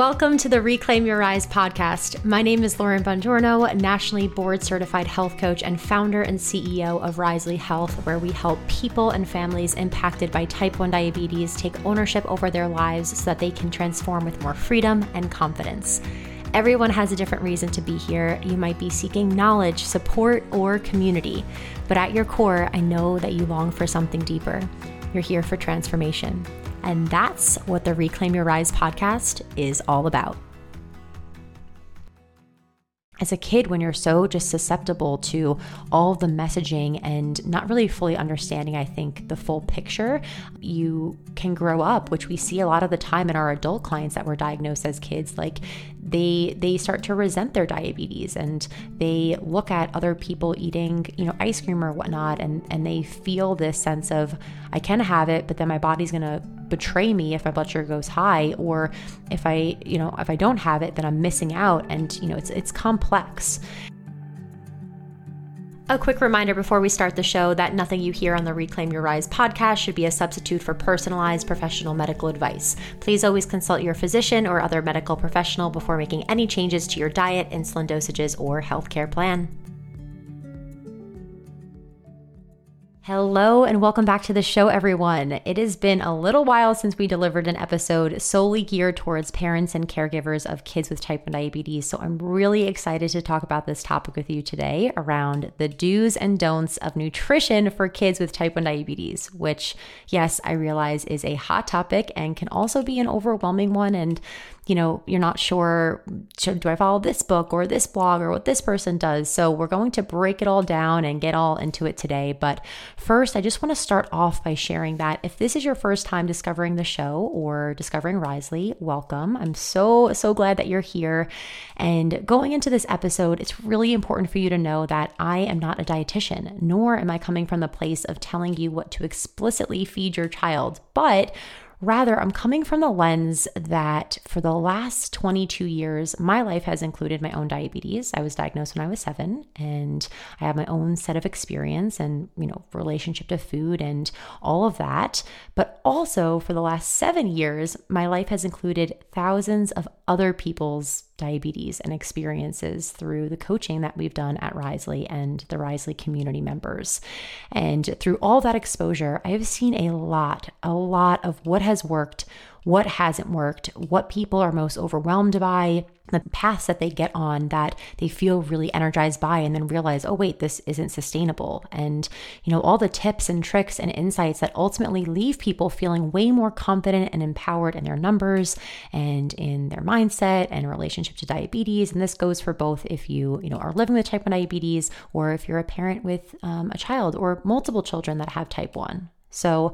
Welcome to the Reclaim Your Rise podcast. My name is Lauren Bongiorno, nationally board certified health coach and founder and CEO of Risely Health, where we help people and families impacted by type 1 diabetes take ownership over their lives so that they can transform with more freedom and confidence. Everyone has a different reason to be here. You might be seeking knowledge, support, or community, but at your core, I know that you long for something deeper. You're here for transformation. And that's what the Reclaim Your Rise podcast is all about. As a kid, when you're so just susceptible to all the messaging and not really fully understanding, I think, the full picture, you can grow up, which we see a lot of the time in our adult clients that were diagnosed as kids. Like they they start to resent their diabetes and they look at other people eating you know ice cream or whatnot and and they feel this sense of i can have it but then my body's to betray me if my blood sugar goes high or if i you know if i don't have it then i'm missing out and you know it's it's complex a quick reminder before we start the show that nothing you hear on the Reclaim Your Rise podcast should be a substitute for personalized professional medical advice. Please always consult your physician or other medical professional before making any changes to your diet, insulin dosages, or healthcare plan. Hello, and welcome back to the show, everyone. It has been a little while since we delivered an episode solely geared towards parents and caregivers of kids with type 1 diabetes. So I'm really excited to talk about this topic with you today around the do's and don'ts of nutrition for kids with type 1 diabetes, which, yes, I realize is a hot topic and can also be an overwhelming one. And you know, you're not sure, should, do I follow this book or this blog or what this person does? So we're going to break it all down and get all into it today. But first, I just want to start off by sharing that if this is your first time discovering the show or discovering Risely, welcome. I'm so, so glad that you're here. And going into this episode, it's really important for you to know that I am not a dietitian, nor am I coming from the place of telling you what to explicitly feed your child. But Rather, I'm coming from the lens that for the last 22 years, my life has included my own diabetes. I was diagnosed when I was seven, and I have my own set of experience and, you know, relationship to food and all of that. But also, for the last seven years, my life has included thousands of other people's diabetes and experiences through the coaching that we've done at Risely and the Risely community members. And through all that exposure, I have seen a lot, a lot of what has worked, what hasn't worked, what people are most overwhelmed by, the paths that they get on that they feel really energized by and then realize, oh, wait, this isn't sustainable. And, you know, all the tips and tricks and insights that ultimately leave people feeling way more confident and empowered in their numbers and in their mindset and relationship to diabetes. And this goes for both if you, you know, are living with type 1 diabetes or if you're a parent with um, a child or multiple children that have type 1. So,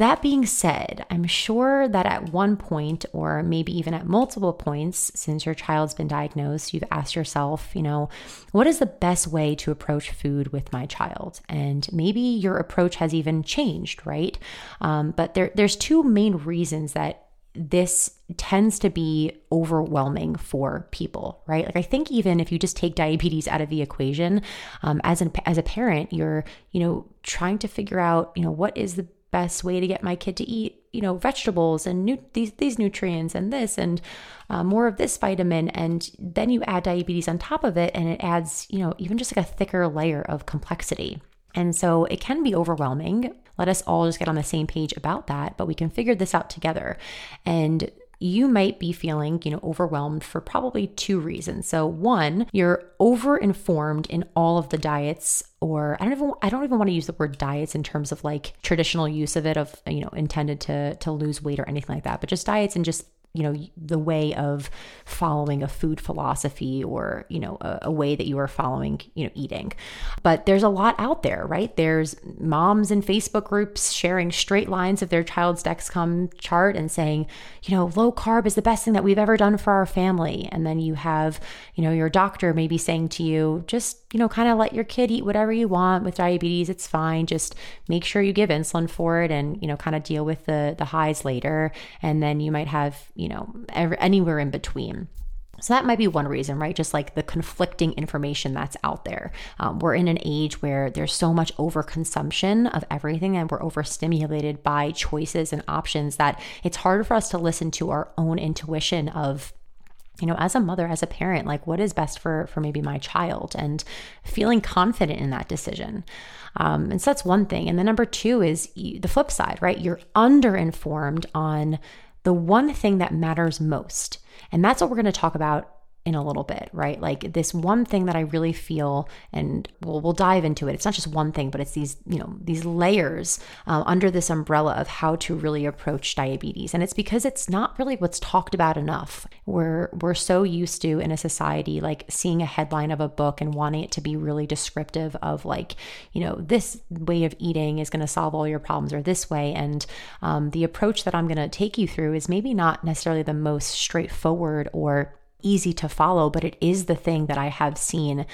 that being said, I'm sure that at one point, or maybe even at multiple points since your child's been diagnosed, you've asked yourself, you know, what is the best way to approach food with my child? And maybe your approach has even changed, right? Um, but there, there's two main reasons that this tends to be overwhelming for people, right? Like I think even if you just take diabetes out of the equation, um, as an as a parent, you're you know trying to figure out you know what is the best way to get my kid to eat, you know, vegetables and these these nutrients and this and uh, more of this vitamin, and then you add diabetes on top of it, and it adds, you know, even just like a thicker layer of complexity. And so it can be overwhelming. Let us all just get on the same page about that, but we can figure this out together. And you might be feeling, you know, overwhelmed for probably two reasons. So one, you're over informed in all of the diets or I don't even I don't even want to use the word diets in terms of like traditional use of it of you know intended to to lose weight or anything like that, but just diets and just you know the way of following a food philosophy or you know a, a, way that you are following you know eating. But there's a lot out there right? There's moms in facebook groups sharing straight lines of their child's dexcom chart and saying you know low carb is the best thing that we've ever done for our family. And then you have you know your doctor maybe saying to you just you know kind of let your kid eat whatever you want with diabetes it's fine just make sure you give insulin for it and you know kind of deal with the the highs later and then you might have you know, anywhere in between. So that might be one reason, right? Just like the conflicting information that's out there. Um, we're in an age where there's so much overconsumption of everything and we're overstimulated by choices and options that it's hard for us to listen to our own intuition of you know as a mother as a parent like what is best for for maybe my child and feeling confident in that decision. Um, and so that's one thing. And then number two is the flip side right? You're underinformed on the one thing that matters most. And that's what we're going to talk about in a little bit, right? Like this one thing that I really feel, and we'll, we'll dive into it. It's not just one thing, but it's these, you know, these layers uh, under this umbrella of how to really approach diabetes. And it's because it's not really what's talked about enough. We're, we're so used to in a society, like seeing a headline of a book and wanting it to be really descriptive of like, you know, this way of eating is going to solve all your problems or this way. And um, the approach that I'm going to take you through is maybe not necessarily the most straightforward or easy to follow, but it is the thing that I have seen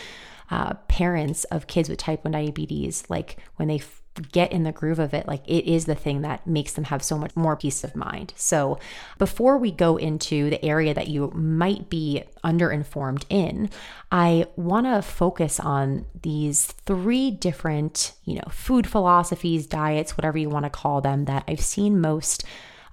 uh, parents of kids with type 1 diabetes, like when they f- get in the groove of it, like it is the thing that makes them have so much more peace of mind. So, before we go into the area that you might be underinformed in, I want to focus on these three different, you know, food philosophies, diets, whatever you want to call them, that I've seen most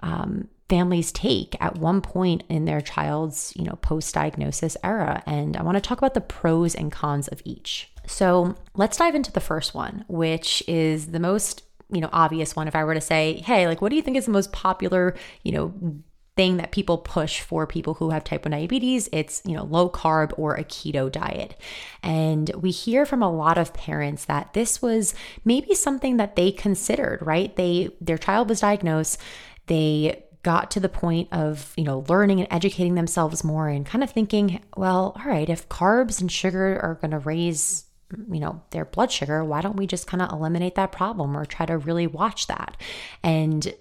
um, families take at one point in their child's, you know, post-diagnosis era. And I want to talk about the pros and cons of each. So let's dive into the first one, which is the most, you know, obvious one. If I were to say, hey, like, what do you think is the most popular, you know, thing that people push for people who have type 1 diabetes it's you know low carb or a keto diet and we hear from a lot of parents that this was maybe something that they considered right they their child was diagnosed they got to the point of, you know, learning and educating themselves more and kind of thinking, well, all right, if carbs and sugar are going to raise you know their blood sugar why don't we just kind of eliminate that problem or try to really watch that? And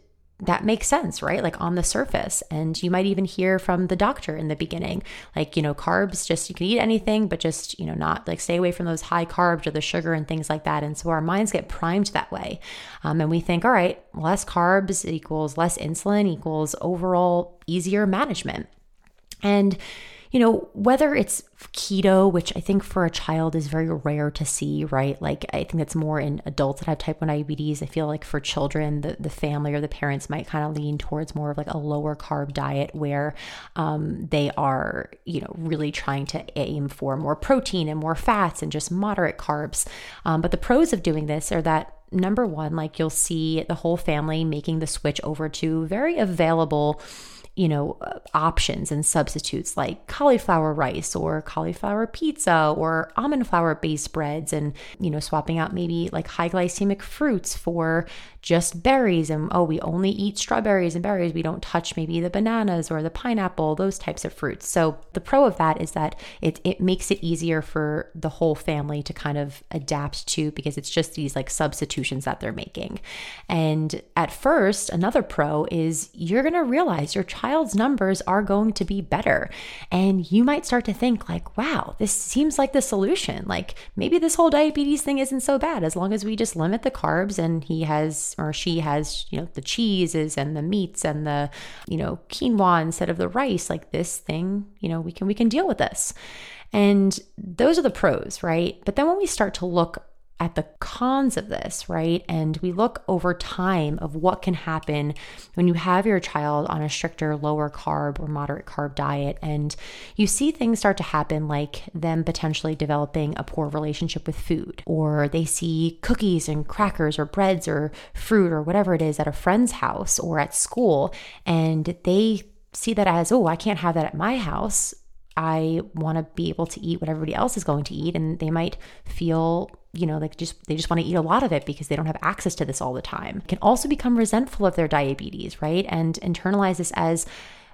that makes sense, right? Like on the surface. And you might even hear from the doctor in the beginning, like, you know, carbs, just you can eat anything, but just, you know, not like stay away from those high carbs or the sugar and things like that. And so our minds get primed that way. Um, and we think, all right, less carbs equals less insulin equals overall easier management. And you know, whether it's keto, which I think for a child is very rare to see, right? Like I think it's more in adults that have type 1 diabetes. I feel like for children, the, the family or the parents might kind of lean towards more of like a lower carb diet where um, they are, you know, really trying to aim for more protein and more fats and just moderate carbs. Um, but the pros of doing this are that number one, like you'll see the whole family making the switch over to very available you know, options and substitutes like cauliflower rice or cauliflower pizza or almond flour based breads and, you know, swapping out maybe like high glycemic fruits for just berries. And oh we only eat strawberries and berries. We don't touch maybe the bananas or the pineapple those types of fruits. So the pro of that is that it, it makes it easier for the whole family to kind of adapt to because it's just these like substitutions that they're making. And at first another pro is you're going to realize your child's numbers are going to be better and you might start to think like wow this seems like the solution like maybe this whole diabetes thing isn't so bad as long as we just limit the carbs and he has or she has, you know, the cheeses and the meats and the, you know, quinoa instead of the rice, like this thing, you know, we can we can deal with this. And those are the pros, right? But then when we start to look at the cons of this, right? And we look over time of what can happen when you have your child on a stricter lower carb or moderate carb diet and you see things start to happen like them potentially developing a poor relationship with food or they see cookies and crackers or breads or fruit or whatever it is at a friend's house or at school and they see that as, "Oh, I can't have that at my house." I want to be able to eat what everybody else is going to eat and they might feel you know like just they just want to eat a lot of it because they don't have access to this all the time can also become resentful of their diabetes right and internalize this as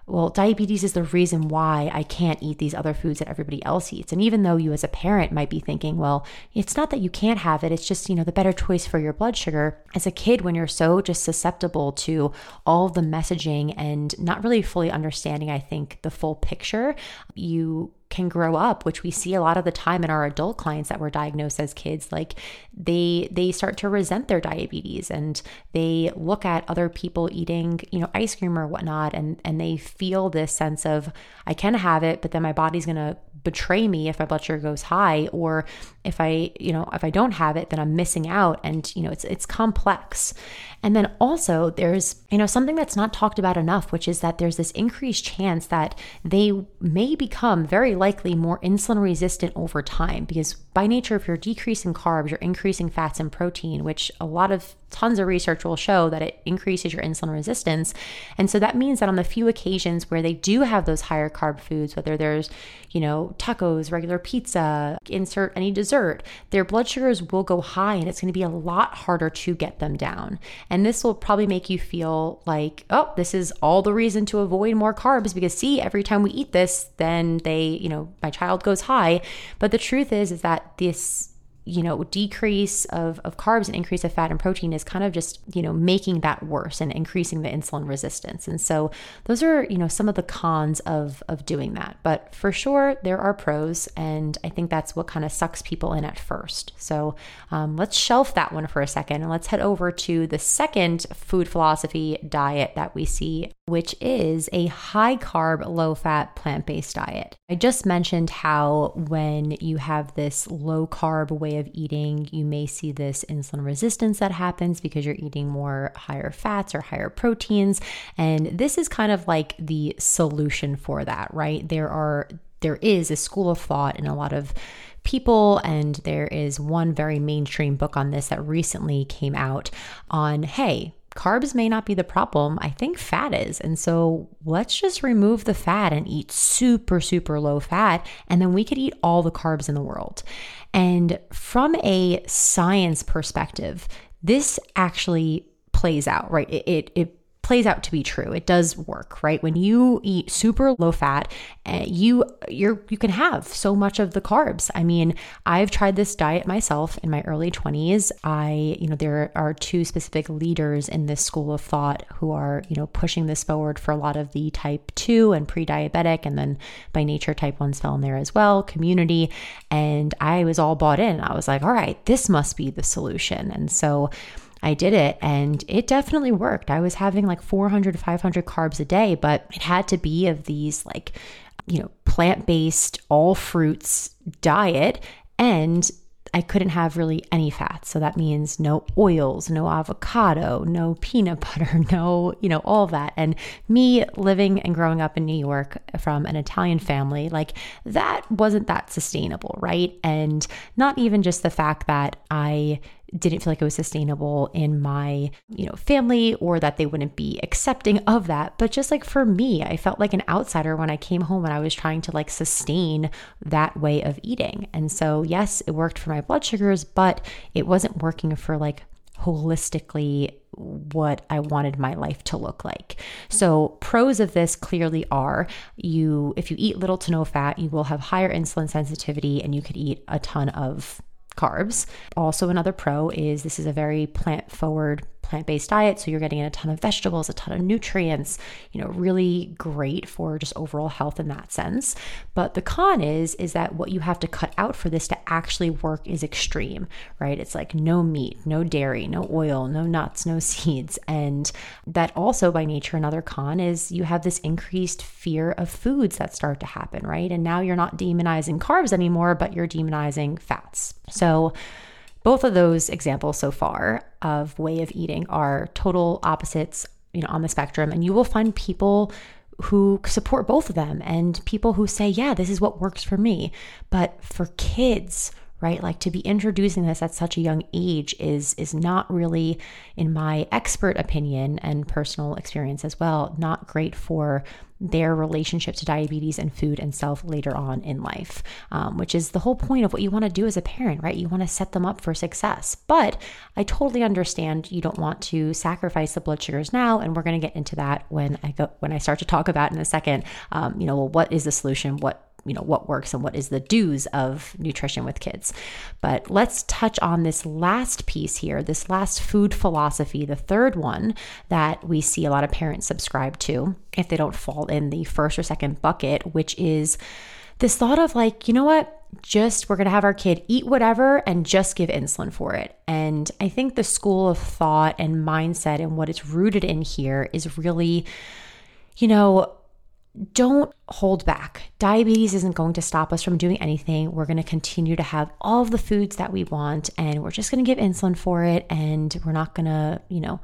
well, diabetes is the reason why I can't eat these other foods that everybody else eats. And even though you as a parent might be thinking, well, it's not that you can't have it, it's just, you know, the better choice for your blood sugar. As a kid, when you're so just susceptible to all the messaging and not really fully understanding, I think, the full picture, you can grow up which we see a lot of the time in our adult clients that were diagnosed as kids like they they start to resent their diabetes and they look at other people eating you know ice cream or whatnot and and they feel this sense of i can have it but then my body's going to betray me if my blood sugar goes high or if i you know if i don't have it then i'm missing out. And you know it's it's complex. And then also there's you know something that's not talked about enough which is that there's this increased chance that they may become very likely more insulin resistant over time. Because by nature if you're decreasing carbs you're increasing fats and protein which a lot of tons of research will show that it increases your insulin resistance. And so that means that on the few occasions where they do have those higher carb foods, whether there's, you know, tacos, regular pizza, insert any dessert, their blood sugars will go high and it's going to be a lot harder to get them down. And this will probably make you feel like, oh, this is all the reason to avoid more carbs because see, every time we eat this, then they, you know, my child goes high. But the truth is, is that this you know, decrease of, of carbs and increase of fat and protein is kind of just, you know, making that worse and increasing the insulin resistance. And so those are, you know, some of the cons of of doing that. But for sure, there are pros. And I think that's what kind of sucks people in at first. So um, let's shelf that one for a second and let's head over to the second food philosophy diet that we see which is a high carb, low fat, plant based diet. I just mentioned how when you have this low carb way of eating, you may see this insulin resistance that happens because you're eating more higher fats or higher proteins. And this is kind of like the solution for that, right? There are there is a school of thought in a lot of people. And there is one very mainstream book on this that recently came out on hey, carbs may not be the problem. I think fat is. And so let's just remove the fat and eat super, super low fat. And then we could eat all the carbs in the world. And from a science perspective, this actually plays out, right? It, it, it plays out to be true. It does work, right? When you eat super low fat, uh, you you're you can have so much of the carbs. I mean, I've tried this diet myself in my early 20s. I, you know, there are two specific leaders in this school of thought who are, you know, pushing this forward for a lot of the type 2 and pre-diabetic and then by nature type 1s fell in there as well, community, and I was all bought in. I was like, "All right, this must be the solution." And so I did it and it definitely worked. I was having like 400 to 500 carbs a day, but it had to be of these like, you know, plant based, all fruits diet. And I couldn't have really any fats. So that means no oils, no avocado, no peanut butter, no, you know, all that. And me living and growing up in New York from an Italian family, like that wasn't that sustainable, right? And not even just the fact that I didn't feel like it was sustainable in my, you know, family or that they wouldn't be accepting of that. But just like for me, I felt like an outsider when I came home and I was trying to like sustain that way of eating. And so, yes, it worked for my blood sugars, but it wasn't working for like holistically what I wanted my life to look like. So pros of this clearly are you if you eat little to no fat, you will have higher insulin sensitivity and you could eat a ton of carbs. Also, another pro is this is a very plant forward plant based diet. So you're getting a ton of vegetables, a ton of nutrients, you know, really great for just overall health in that sense. But the con is, is that what you have to cut out for this to actually work is extreme, right? It's like no meat, no dairy, no oil, no nuts, no seeds. And that also by nature, another con is you have this increased fear of foods that start to happen, right? And now you're not demonizing carbs anymore, but you're demonizing fats. So, both of those examples so far of way of eating are total opposites, you know, on the spectrum and you will find people who support both of them and people who say, "Yeah, this is what works for me." But for kids, right? Like to be introducing this at such a young age is is not really in my expert opinion and personal experience as well, not great for their relationship to diabetes and food and self later on in life, um, which is the whole point of what you want to do as a parent, right? You want to set them up for success. But I totally understand you don't want to sacrifice the blood sugars now, and we're going to get into that when I go when I start to talk about in a second. Um, you know, well, what is the solution? What you know what works and what is the do's of nutrition with kids but let's touch on this last piece here this last food philosophy the third one that we see a lot of parents subscribe to if they don't fall in the first or second bucket which is this thought of like, you know what? Just we're going to have our kid eat whatever and just give insulin for it. And I think the school of thought and mindset and what it's rooted in here is really, you know, don't hold back. Diabetes isn't going to stop us from doing anything. We're going to continue to have all of the foods that we want and we're just going to give insulin for it and we're not going to, you know,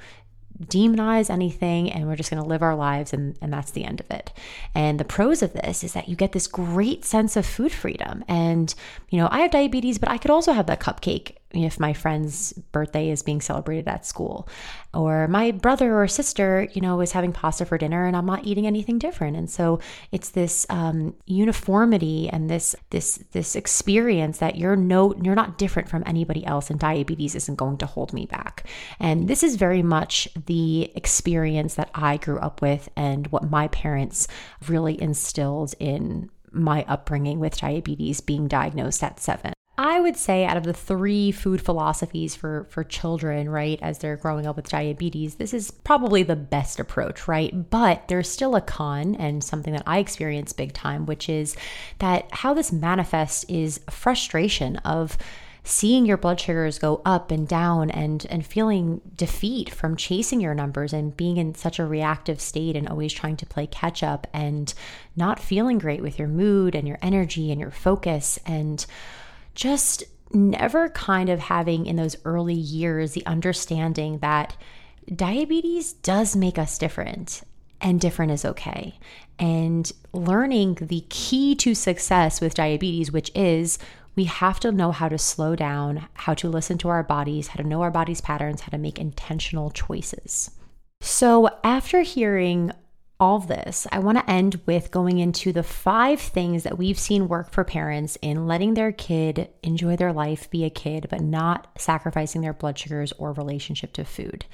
demonize anything and we're just going to live our lives and, and that's the end of it and the pros of this is that you get this great sense of food freedom and you know i have diabetes but i could also have that cupcake if my friend's birthday is being celebrated at school. Or my brother or sister you know is having pasta for dinner and i'm not eating anything different. And so it's this um, uniformity and this this this experience that you're no you're not different from anybody else and diabetes isn't going to hold me back. And this is very much the experience that i grew up with and what my parents really instilled in my upbringing with diabetes being diagnosed at seven I would say out of the three food philosophies for for children, right, as they're growing up with diabetes, this is probably the best approach, right? But there's still a con and something that I experience big time, which is that how this manifests is frustration of seeing your blood sugars go up and down and and feeling defeat from chasing your numbers and being in such a reactive state and always trying to play catch up and not feeling great with your mood and your energy and your focus and just never kind of having in those early years the understanding that diabetes does make us different and different is okay. And learning the key to success with diabetes, which is we have to know how to slow down, how to listen to our bodies, how to know our body's patterns, how to make intentional choices. So, after hearing all this, I want to end with going into the five things that we've seen work for parents in letting their kid enjoy their life, be a kid, but not sacrificing their blood sugars or relationship to food.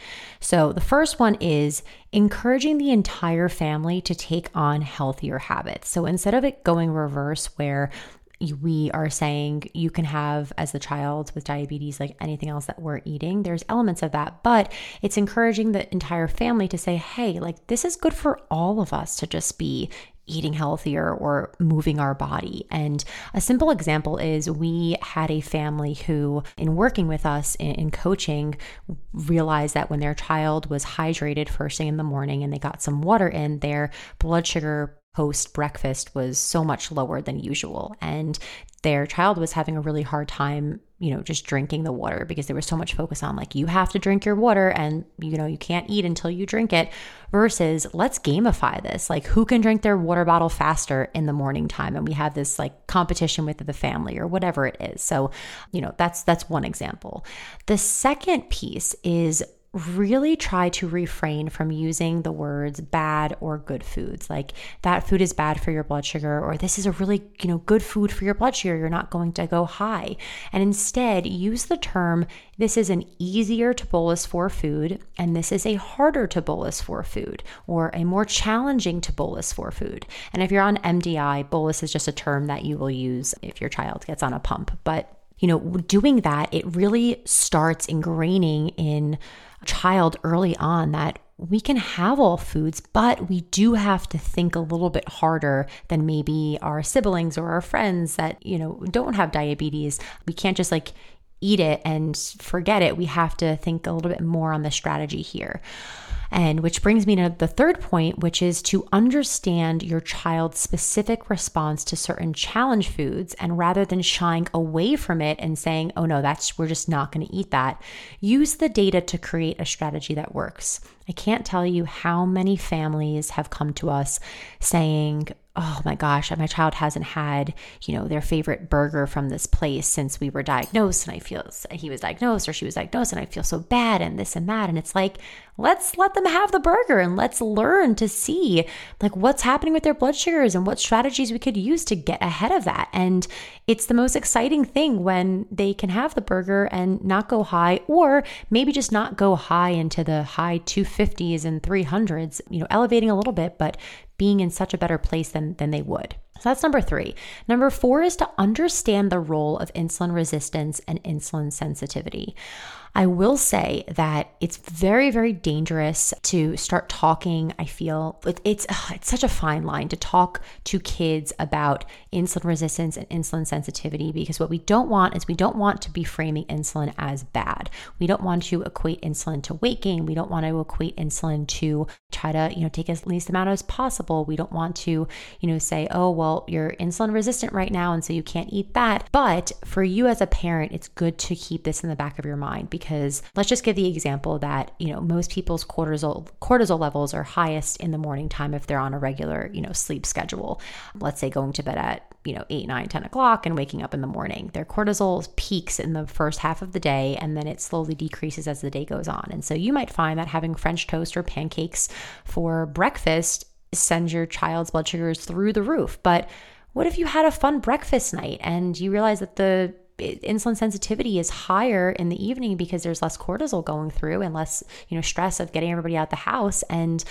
So, the first one is encouraging the entire family to take on healthier habits. So, instead of it going reverse, where we are saying you can have as the child with diabetes like anything else that we're eating there's elements of that but it's encouraging the entire family to say hey like this is good for all of us to just be eating healthier or moving our body. And a simple example is we had a family who, in working with us in, in, coaching, realized that when their child was hydrated first thing in the morning and they got some water in, their blood sugar post breakfast was so much lower than usual. And their child was having a really hard time, you know, just drinking the water because there was so much focus on like, you have to drink your water and, you know, you can't eat until you drink it versus let's gamify this. Like, who can drink their water bottle faster in the morning time? And we have this like competition with the family or whatever it is. So, you know, that's, that's one example. The second piece is really try to refrain from using the words bad or good foods. Like that food is bad for your blood sugar or this is a really you know good food for your blood sugar. You're not going to go high. And instead use the term this is an easier to bolus for food and this is a harder to bolus for food or a more challenging to bolus for food. And if you're on MDI bolus is just a term that you will use if your child gets on a pump. But you know doing that it really starts ingraining in a child early on that we can have all foods, but we do have to think a little bit harder than maybe our siblings or our friends that, you know, don't have diabetes. We can't just like eat it and forget it. We have to think a little bit more on the strategy here. And which brings me to the third point, which is to understand your child's specific response to certain challenge foods. And rather than shying away from it and saying, oh no, that's, we're just not going to eat that, use the data to create a strategy that works. I can't tell you how many families have come to us saying, oh my gosh, my child hasn't had, you know, their favorite burger from this place since we were diagnosed and I feel he was diagnosed or she was diagnosed and I feel so bad and this and that and it's like let's let them have the burger and let's learn to see like what's happening with their blood sugars and what strategies we could use to get ahead of that. And it's the most exciting thing when they can have the burger and not go high or maybe just not go high into the high 250s and 300s, you know, elevating a little bit but being in such a better place than than they would. So that's number three. Number four is to understand the role of insulin resistance and insulin sensitivity. I will say that it's very, very dangerous to start talking. I feel it's it's such a fine line to talk to kids about insulin resistance and insulin sensitivity because what we don't want is we don't want to be framing insulin as bad. We don't want to equate insulin to weight gain. We don't want to equate insulin to try to you know take as least amount as possible. We don't want to you know say oh well you're insulin resistant right now and so you can't eat that. But for you as a parent, it's good to keep this in the back of your mind because let's just give the example that, you know, most people's cortisol cortisol levels are highest in the morning time if they're on a regular, you know, sleep schedule. Let's say going to bed at you know 8 9 10 o'clock and waking up in the morning. Their cortisol peaks in the first half of the day and then it slowly decreases as the day goes on. And so you might find that having french toast or pancakes for breakfast sends your child's blood sugars through the roof. But what if you had a fun breakfast night and you realize that the insulin sensitivity is higher in the evening because there's less cortisol going through and less, you know, stress of getting everybody out the house. And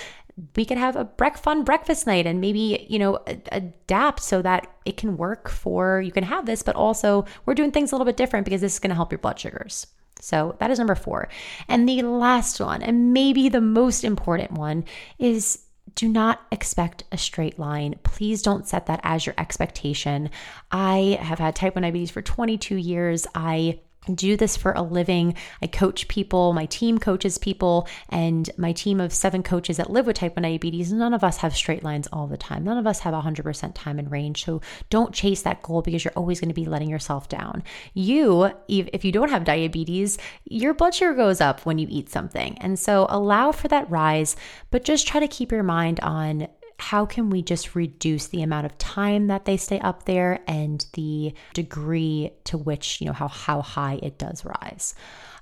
we could have a brec- fun breakfast night and maybe you know adapt so that it can work for you can have this but also we're doing things a little bit different because this is going to help your blood sugars. So that is number four. And the last one and maybe the most important one is do not expect a straight line. Please don't set that as your expectation. I have had type 1 diabetes for 22 years. I do this for a living. I coach people, my team coaches people, and my team of seven coaches that live with type 1 diabetes, none of us have straight lines all the time. None of us have 100% time and range. So don't chase that goal because you're always going to be letting yourself down. You, if you don't have diabetes, your blood sugar goes up when you eat something. And so allow for that rise, but just try to keep your mind on how can we just reduce the amount of time that they stay up there and the degree to which, you know, how, how high it does rise.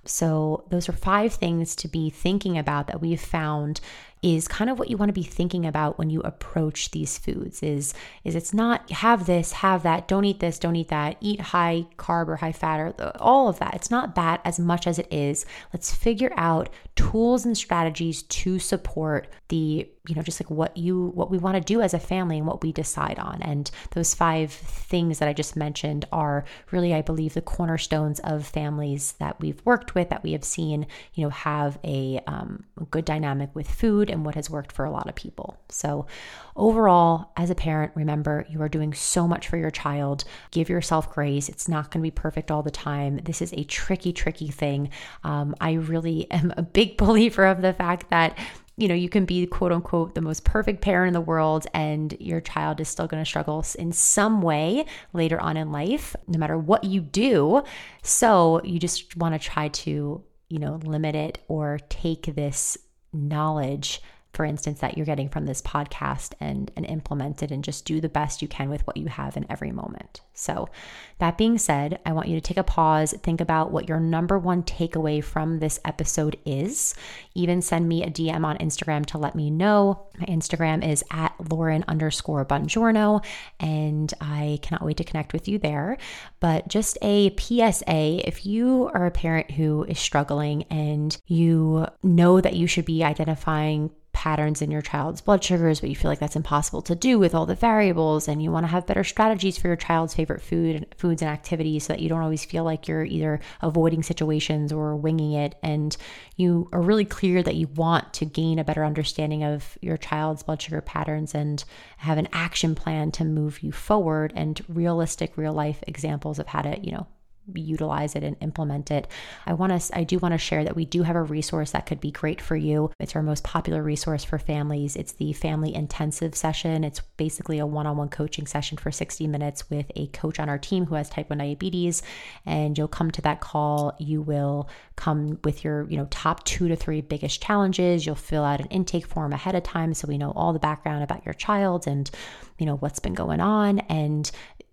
So, those are five things to be thinking about that we've found is kind of what you want to be thinking about when you approach these foods is is it's not have this have that don't eat this don't eat that eat high carb or high fat or all of that it's not that as much as it is let's figure out tools and strategies to support the you know just like what you what we want to do as a family and what we decide on. And those five things that i just mentioned are really i believe the cornerstones of families that we've worked with that we have seen you know have a, um, good dynamic with food and what has worked for a lot of people. So overall as a parent remember you are doing so much for your child. Give yourself grace. It's not going to be perfect all the time. This is a tricky tricky thing. Um, i really am a big believer of the fact that you know, you can be quote unquote the most perfect parent in the world, and your child is still going to struggle in some way later on in life, no matter what you do. So you just want to try to, you know, limit it or take this knowledge for instance, that you're getting from this podcast and, and implement it and just do the best you can with what you have in every moment. So, that being said, I want you to take a pause, think about what your number one takeaway from this episode is. Even send me a DM on Instagram to let me know. My Instagram is at Lauren underscore Bongiorno, and I cannot wait to connect with you there. But just a PSA if you are a parent who is struggling and you know that you should be identifying patterns in your child's blood sugars, but you feel like that's impossible to do with all the variables, and you want to have better strategies for your child's favorite food, foods, and activities, so that you don't always feel like you're either avoiding situations or winging it, and you are really clear that you want to gain a better understanding of your child's blood sugar patterns and have an action plan to move you forward, and realistic, real life examples of how to, you know, utilize it and implement it. I want to I do want to share that we do have a resource that could be great for you. It's our most popular resource for families. It's the family intensive session. It's basically a one-on-one coaching session for 60 minutes with a coach on our team who has type 1 diabetes and you'll come to that call, you will come with your, you know, top 2 to 3 biggest challenges. You'll fill out an intake form ahead of time so we know all the background about your child and you know what's been going on and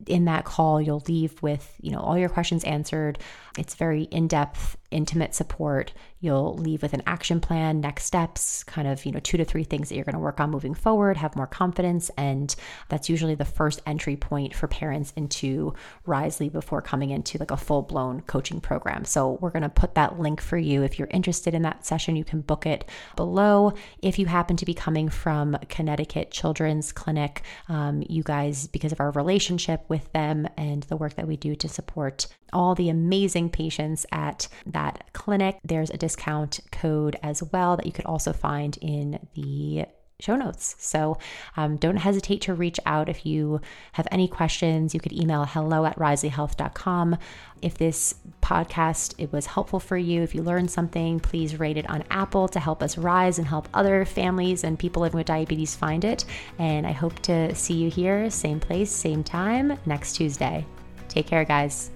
in that call you'll leave with you know all your questions answered. It's very in-depth intimate support You'll leave with an action plan, next steps, kind of, you know, two to three things that you're going to work on moving forward, have more confidence. And that's usually the first entry point for parents into Risely before coming into like a full blown coaching program. So we're going to put that link for you. If you're interested in that session, you can book it below. If you happen to be coming from Connecticut Children's Clinic, um, you guys, because of our relationship with them and the work that we do to support all the amazing patients at that clinic, there's a discount code as well that you could also find in the show notes. So um, don't hesitate to reach out if you have any questions. You could email hello at riselyhealth.com. If this podcast it was helpful for you, if you learned something, please rate it on Apple to help us rise and help other families and people living with diabetes find it. And I hope to see you here, same place, same time, next Tuesday. Take care, guys.